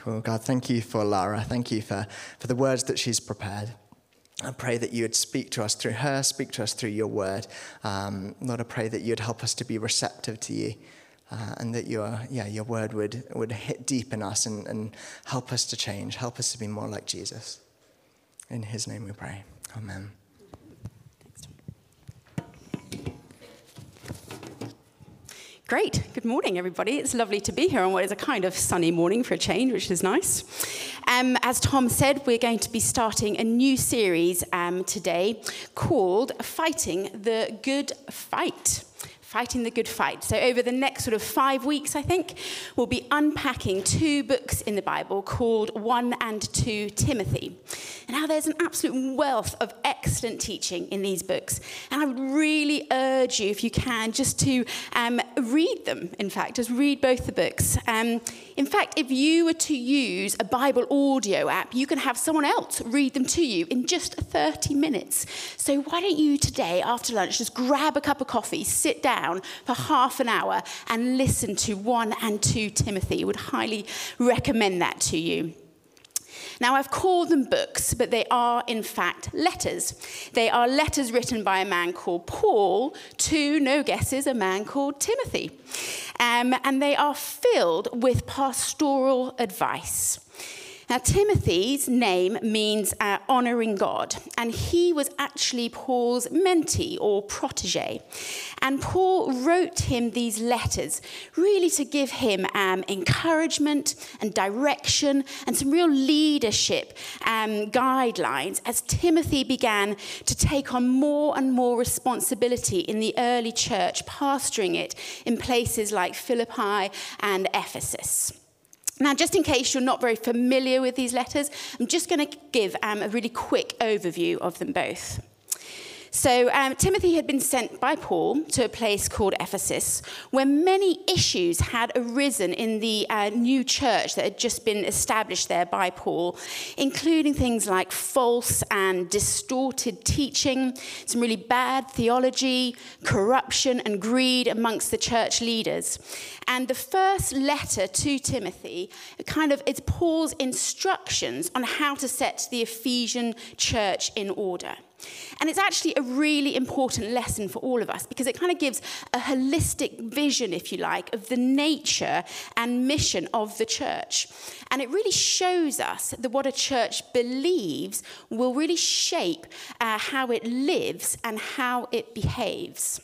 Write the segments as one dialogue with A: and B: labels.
A: Cool. God, thank you for Lara. Thank you for, for the words that she's prepared. I pray that you would speak to us through her, speak to us through your word. Um, Lord, I pray that you'd help us to be receptive to you. Uh, and that your, yeah, your word would, would hit deep in us and, and help us to change, help us to be more like Jesus. In his name we pray. Amen.
B: Great. Good morning, everybody. It's lovely to be here on what is a kind of sunny morning for a change, which is nice. Um, as Tom said, we're going to be starting a new series um, today called Fighting the Good Fight fighting the good fight. So, over the next sort of five weeks, I think, we'll be unpacking two books in the Bible called 1 and 2 Timothy. And now there's an absolute wealth of excellent teaching in these books. And I would really urge you, if you can, just to um, read them, in fact, just read both the books. Um, in fact, if you were to use a Bible audio app, you can have someone else read them to you in just 30 minutes. So, why don't you today, after lunch, just grab a cup of coffee, sit down down for half an hour and listen to 1 and 2 Timothy. I would highly recommend that to you. Now, I've called them books, but they are, in fact, letters. They are letters written by a man called Paul to, no guesses, a man called Timothy. Um, and they are filled with pastoral advice. Now, Timothy's name means uh, honoring God, and he was actually Paul's mentee or protege. And Paul wrote him these letters really to give him um, encouragement and direction and some real leadership um, guidelines as Timothy began to take on more and more responsibility in the early church, pastoring it in places like Philippi and Ephesus. Now, just in case you're not very familiar with these letters, I'm just going to give um, a really quick overview of them both. So, um, Timothy had been sent by Paul to a place called Ephesus, where many issues had arisen in the uh, new church that had just been established there by Paul, including things like false and distorted teaching, some really bad theology, corruption, and greed amongst the church leaders. And the first letter to Timothy kind of it's Paul's instructions on how to set the Ephesian church in order. And it's actually a really important lesson for all of us because it kind of gives a holistic vision, if you like, of the nature and mission of the church. And it really shows us that what a church believes will really shape uh, how it lives and how it behaves.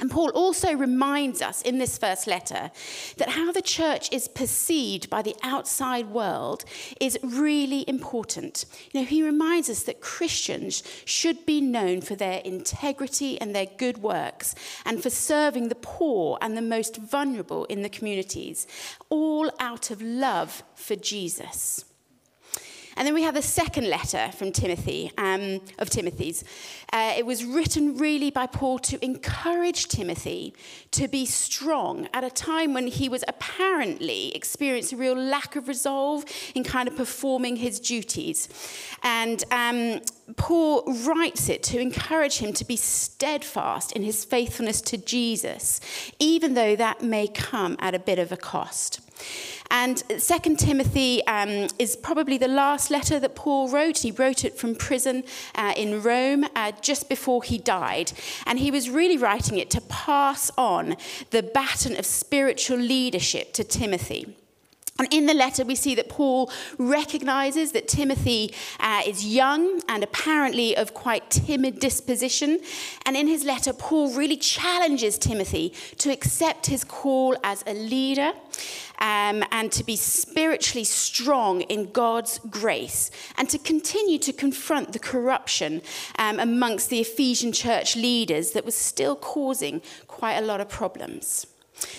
B: And Paul also reminds us in this first letter that how the church is perceived by the outside world is really important. You know, he reminds us that Christians should be known for their integrity and their good works and for serving the poor and the most vulnerable in the communities, all out of love for Jesus. And then we have the second letter from Timothy, um, of Timothy's. Uh, it was written really by Paul to encourage Timothy to be strong at a time when he was apparently experiencing a real lack of resolve in kind of performing his duties. And um, Paul writes it to encourage him to be steadfast in his faithfulness to Jesus, even though that may come at a bit of a cost. And Second Timothy um, is probably the last letter that Paul wrote. He wrote it from prison uh, in Rome uh, just before he died. And he was really writing it to pass on the baton of spiritual leadership to Timothy. And in the letter, we see that Paul recognizes that Timothy uh, is young and apparently of quite timid disposition. And in his letter, Paul really challenges Timothy to accept his call as a leader um, and to be spiritually strong in God's grace and to continue to confront the corruption um, amongst the Ephesian church leaders that was still causing quite a lot of problems.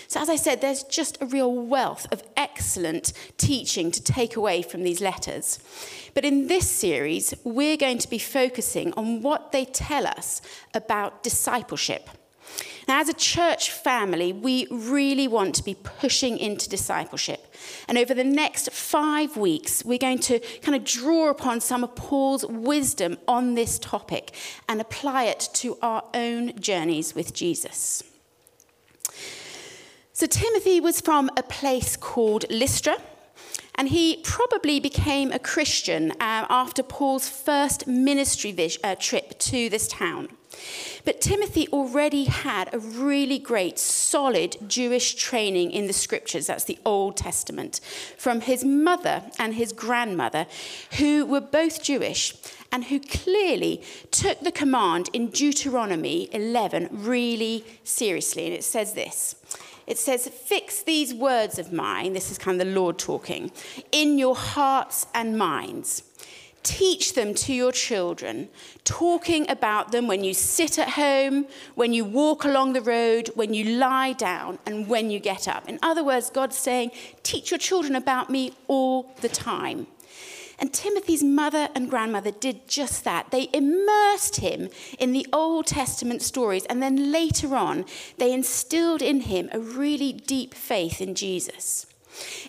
B: So, as I said, there's just a real wealth of excellent teaching to take away from these letters. But in this series, we're going to be focusing on what they tell us about discipleship. Now, as a church family, we really want to be pushing into discipleship. And over the next five weeks, we're going to kind of draw upon some of Paul's wisdom on this topic and apply it to our own journeys with Jesus. So, Timothy was from a place called Lystra. And he probably became a Christian uh, after Paul's first ministry vis- uh, trip to this town. But Timothy already had a really great, solid Jewish training in the scriptures, that's the Old Testament, from his mother and his grandmother, who were both Jewish and who clearly took the command in Deuteronomy 11 really seriously. And it says this it says, Fix these words of mine, this is kind of the Lord talking, in your hearts and minds. Teach them to your children, talking about them when you sit at home, when you walk along the road, when you lie down, and when you get up. In other words, God's saying, Teach your children about me all the time. And Timothy's mother and grandmother did just that. They immersed him in the Old Testament stories, and then later on, they instilled in him a really deep faith in Jesus.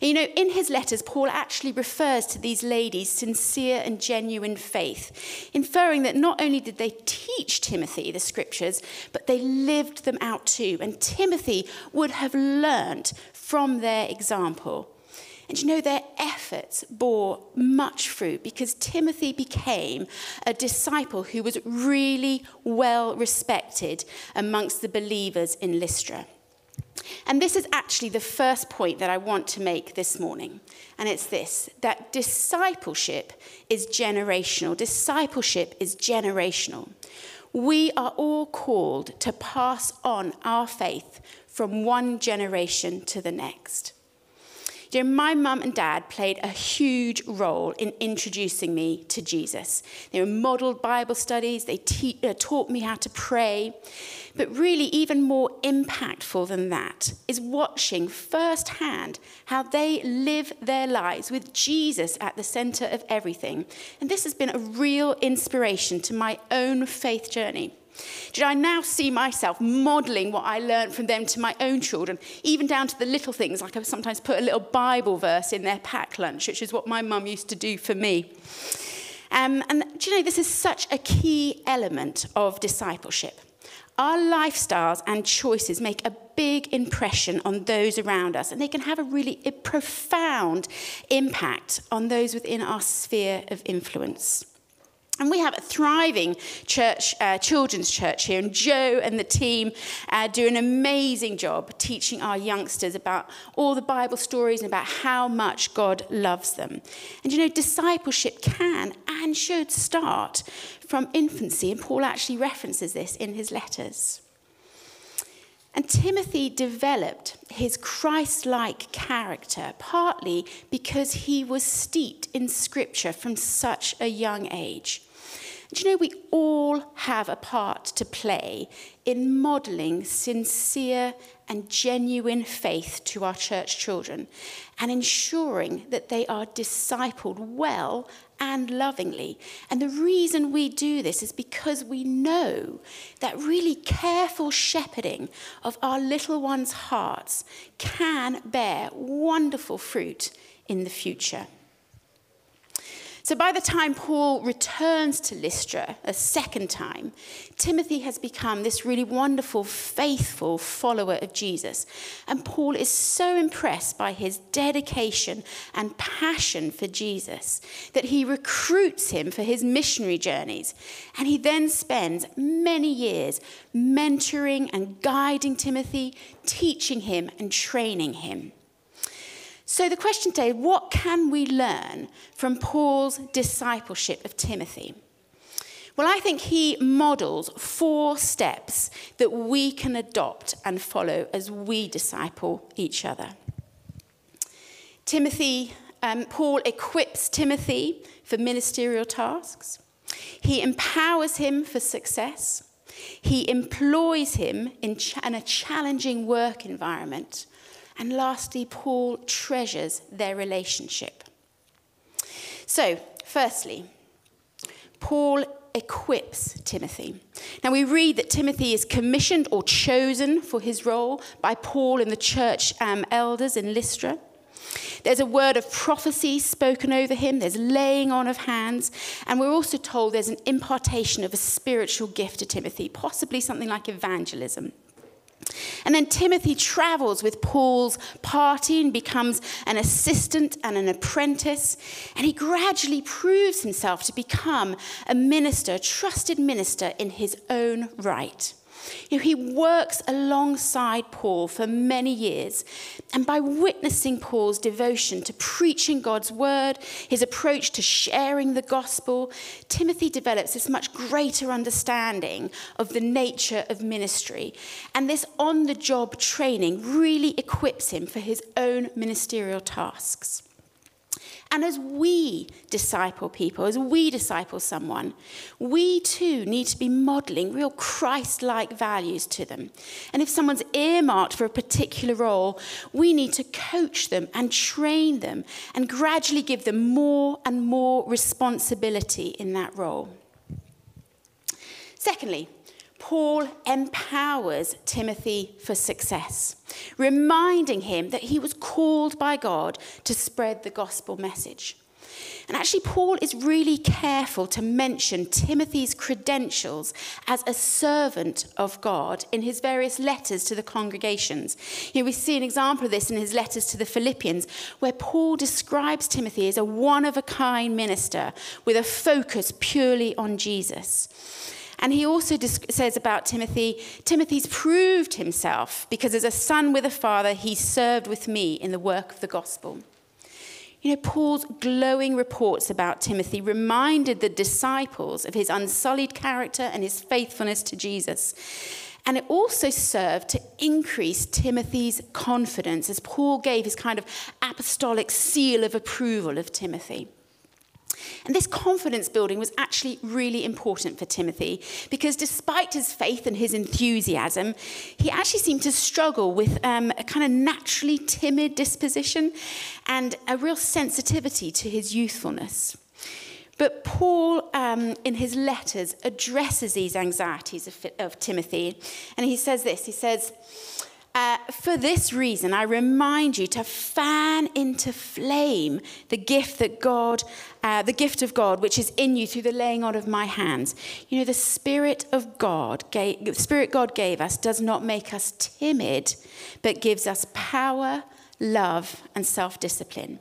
B: You know, in his letters, Paul actually refers to these ladies' sincere and genuine faith, inferring that not only did they teach Timothy the scriptures, but they lived them out too. And Timothy would have learnt from their example. And you know, their efforts bore much fruit because Timothy became a disciple who was really well respected amongst the believers in Lystra. And this is actually the first point that I want to make this morning. And it's this that discipleship is generational. Discipleship is generational. We are all called to pass on our faith from one generation to the next. You know, my mum and dad played a huge role in introducing me to Jesus. They were modeled Bible studies, they te- uh, taught me how to pray. But really, even more impactful than that is watching firsthand how they live their lives with Jesus at the center of everything. And this has been a real inspiration to my own faith journey. Did I now see myself modeling what I learned from them to my own children, even down to the little things, like I sometimes put a little Bible verse in their pack lunch, which is what my mum used to do for me. Um, and do you know, this is such a key element of discipleship. Our lifestyles and choices make a big impression on those around us, and they can have a really profound impact on those within our sphere of influence. And we have a thriving church, uh, children's church here, and Joe and the team uh, do an amazing job teaching our youngsters about all the Bible stories and about how much God loves them. And you know, discipleship can and should start from infancy, and Paul actually references this in his letters. And Timothy developed his Christ like character partly because he was steeped in scripture from such a young age. Do you know we all have a part to play in modeling sincere and genuine faith to our church children and ensuring that they are discipled well and lovingly. And the reason we do this is because we know that really careful shepherding of our little ones' hearts can bear wonderful fruit in the future. So by the time Paul returns to Lystra a second time, Timothy has become this really wonderful, faithful follower of Jesus. And Paul is so impressed by his dedication and passion for Jesus that he recruits him for his missionary journeys. And he then spends many years mentoring and guiding Timothy, teaching him and training him. So, the question today what can we learn from Paul's discipleship of Timothy? Well, I think he models four steps that we can adopt and follow as we disciple each other. Timothy, um, Paul equips Timothy for ministerial tasks. He empowers him for success. He employs him in, ch- in a challenging work environment. And lastly, Paul treasures their relationship. So, firstly, Paul equips Timothy. Now, we read that Timothy is commissioned or chosen for his role by Paul and the church um, elders in Lystra. There's a word of prophecy spoken over him, there's laying on of hands, and we're also told there's an impartation of a spiritual gift to Timothy, possibly something like evangelism. And then Timothy travels with Paul's party and becomes an assistant and an apprentice. And he gradually proves himself to become a minister, a trusted minister in his own right. You know, he works alongside Paul for many years, and by witnessing Paul's devotion to preaching God's word, his approach to sharing the gospel, Timothy develops this much greater understanding of the nature of ministry. And this on the job training really equips him for his own ministerial tasks. And as we disciple people, as we disciple someone, we too need to be modeling real Christ like values to them. And if someone's earmarked for a particular role, we need to coach them and train them and gradually give them more and more responsibility in that role. Secondly, Paul empowers Timothy for success, reminding him that he was called by God to spread the gospel message. And actually, Paul is really careful to mention Timothy's credentials as a servant of God in his various letters to the congregations. Here we see an example of this in his letters to the Philippians, where Paul describes Timothy as a one of a kind minister with a focus purely on Jesus. And he also says about Timothy Timothy's proved himself because as a son with a father, he served with me in the work of the gospel. You know, Paul's glowing reports about Timothy reminded the disciples of his unsullied character and his faithfulness to Jesus. And it also served to increase Timothy's confidence as Paul gave his kind of apostolic seal of approval of Timothy. And this confidence building was actually really important for Timothy because despite his faith and his enthusiasm, he actually seemed to struggle with um, a kind of naturally timid disposition and a real sensitivity to his youthfulness. But Paul, um, in his letters, addresses these anxieties of, of Timothy. And he says this he says, uh, for this reason, I remind you to fan into flame the gift that God, uh, the gift of God, which is in you through the laying on of my hands. You know, the Spirit of God, gave, the Spirit God gave us, does not make us timid, but gives us power, love, and self-discipline.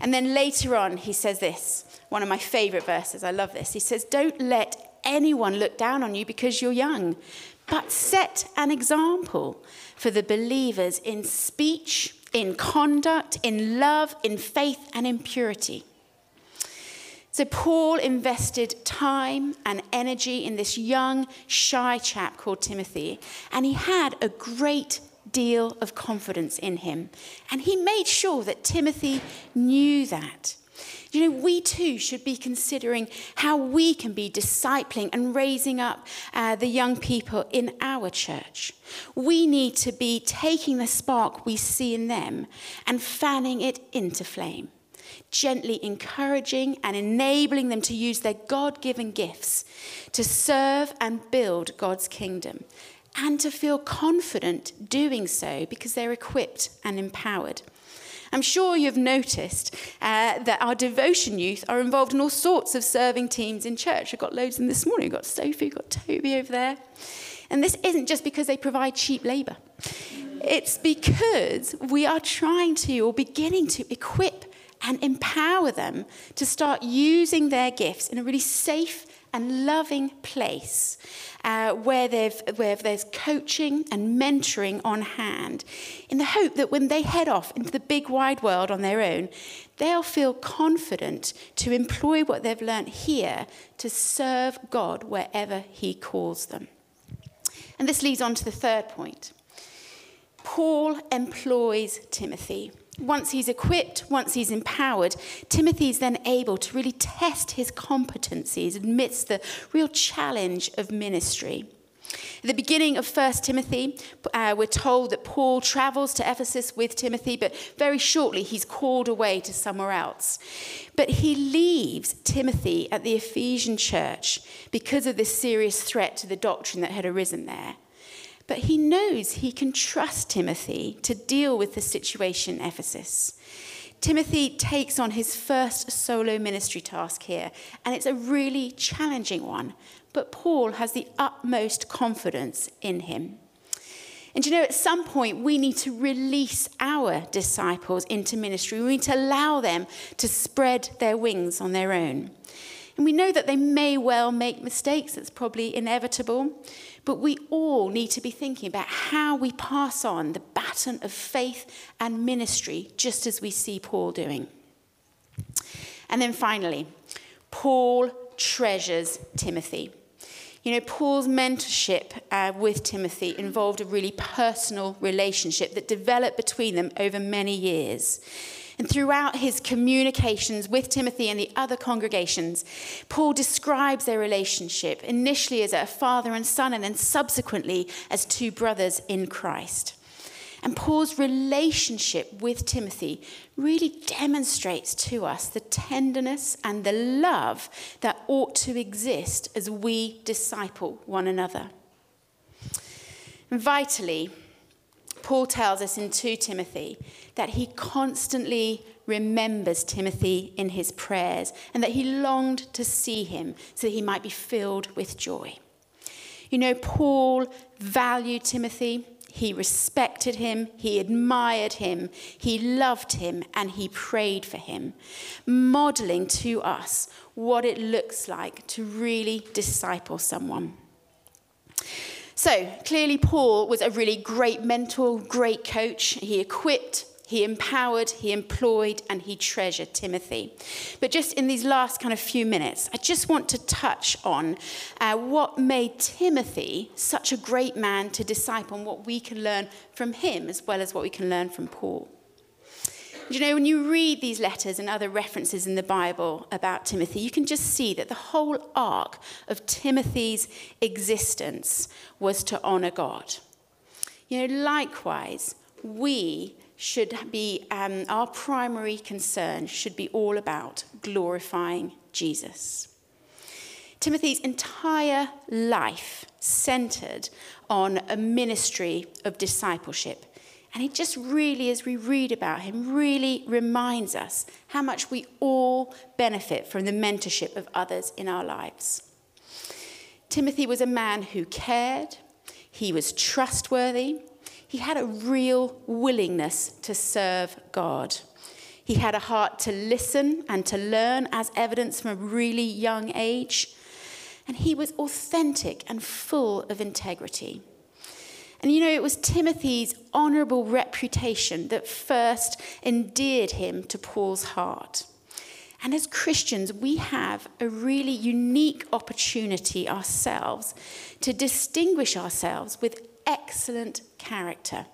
B: And then later on, he says this, one of my favorite verses. I love this. He says, "Don't let anyone look down on you because you're young, but set an example." For the believers in speech, in conduct, in love, in faith, and in purity. So, Paul invested time and energy in this young, shy chap called Timothy, and he had a great deal of confidence in him. And he made sure that Timothy knew that. You know, we too should be considering how we can be discipling and raising up uh, the young people in our church. We need to be taking the spark we see in them and fanning it into flame, gently encouraging and enabling them to use their God given gifts to serve and build God's kingdom and to feel confident doing so because they're equipped and empowered. I'm sure you've noticed uh, that our devotion youth are involved in all sorts of serving teams in church. We've got loads in this morning. We've got Sophie, we've got Toby over there. And this isn't just because they provide cheap labour. It's because we are trying to or beginning to equip and empower them to start using their gifts in a really safe and loving place uh, where, where there's coaching and mentoring on hand, in the hope that when they head off into the big wide world on their own, they'll feel confident to employ what they've learnt here to serve God wherever He calls them. And this leads on to the third point. Paul employs Timothy once he's equipped, once he's empowered, Timothy's then able to really test his competencies amidst the real challenge of ministry. At the beginning of 1 Timothy, uh, we're told that Paul travels to Ephesus with Timothy, but very shortly he's called away to somewhere else. But he leaves Timothy at the Ephesian church because of this serious threat to the doctrine that had arisen there. But he knows he can trust Timothy to deal with the situation Ephesus. Timothy takes on his first solo ministry task here, and it's a really challenging one. But Paul has the utmost confidence in him. And you know, at some point, we need to release our disciples into ministry. We need to allow them to spread their wings on their own. And we know that they may well make mistakes, it's probably inevitable. But we all need to be thinking about how we pass on the baton of faith and ministry, just as we see Paul doing. And then finally, Paul treasures Timothy. You know, Paul's mentorship uh, with Timothy involved a really personal relationship that developed between them over many years. And throughout his communications with Timothy and the other congregations, Paul describes their relationship initially as a father and son, and then subsequently as two brothers in Christ. And Paul's relationship with Timothy really demonstrates to us the tenderness and the love that ought to exist as we disciple one another. vitally, Paul tells us in 2 Timothy that he constantly remembers Timothy in his prayers and that he longed to see him so that he might be filled with joy. You know, Paul valued Timothy, he respected him, he admired him, he loved him, and he prayed for him, modeling to us what it looks like to really disciple someone. So, clearly, Paul was a really great mentor, great coach. He equipped, he empowered, he employed, and he treasured Timothy. But just in these last kind of few minutes, I just want to touch on uh, what made Timothy such a great man to disciple and what we can learn from him as well as what we can learn from Paul. You know, when you read these letters and other references in the Bible about Timothy, you can just see that the whole arc of Timothy's existence was to honor God. You know, likewise, we should be, um, our primary concern should be all about glorifying Jesus. Timothy's entire life centered on a ministry of discipleship. And it just really, as we read about him, really reminds us how much we all benefit from the mentorship of others in our lives. Timothy was a man who cared, he was trustworthy, he had a real willingness to serve God. He had a heart to listen and to learn, as evidence from a really young age. And he was authentic and full of integrity. And you know, it was Timothy's honorable reputation that first endeared him to Paul's heart. And as Christians, we have a really unique opportunity ourselves to distinguish ourselves with excellent character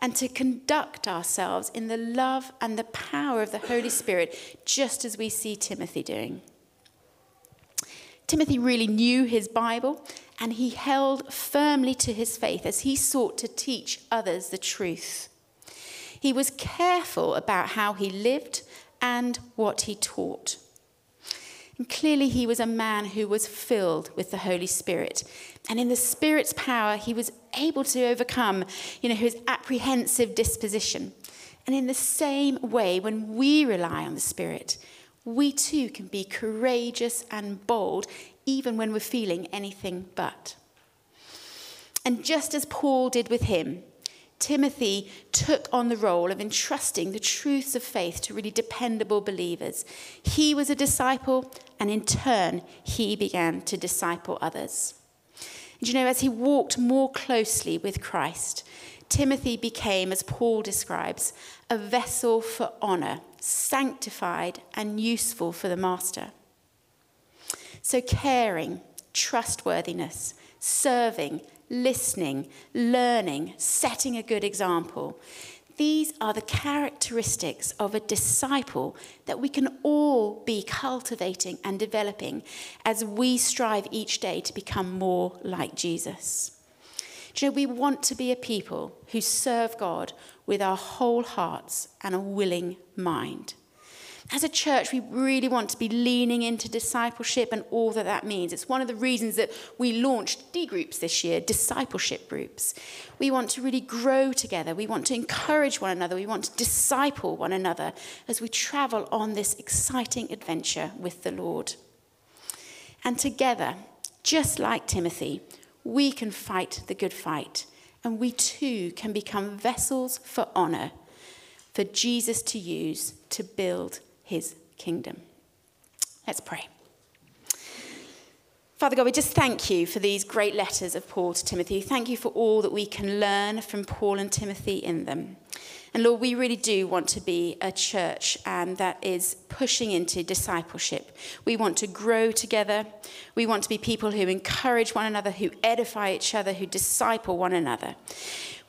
B: and to conduct ourselves in the love and the power of the Holy Spirit, just as we see Timothy doing. Timothy really knew his Bible and he held firmly to his faith as he sought to teach others the truth. He was careful about how he lived and what he taught. And clearly, he was a man who was filled with the Holy Spirit. And in the Spirit's power, he was able to overcome, you know, his apprehensive disposition. And in the same way, when we rely on the Spirit, we too can be courageous and bold, even when we're feeling anything but. And just as Paul did with him, Timothy took on the role of entrusting the truths of faith to really dependable believers. He was a disciple, and in turn, he began to disciple others. And you know, as he walked more closely with Christ, Timothy became, as Paul describes, a vessel for honor, sanctified and useful for the master. So, caring, trustworthiness, serving, listening, learning, setting a good example. These are the characteristics of a disciple that we can all be cultivating and developing as we strive each day to become more like Jesus. Do you know, we want to be a people who serve God with our whole hearts and a willing mind as a church, we really want to be leaning into discipleship and all that that means. It's one of the reasons that we launched D groups this year, discipleship groups. We want to really grow together. We want to encourage one another. We want to disciple one another as we travel on this exciting adventure with the Lord. And together, just like Timothy, we can fight the good fight and we too can become vessels for honour for Jesus to use to build his kingdom. Let's pray. Father God, we just thank you for these great letters of Paul to Timothy. Thank you for all that we can learn from Paul and Timothy in them. And Lord, we really do want to be a church um, that is pushing into discipleship. We want to grow together. We want to be people who encourage one another, who edify each other, who disciple one another.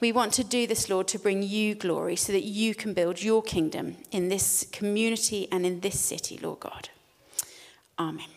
B: We want to do this, Lord, to bring you glory so that you can build your kingdom in this community and in this city, Lord God. Amen.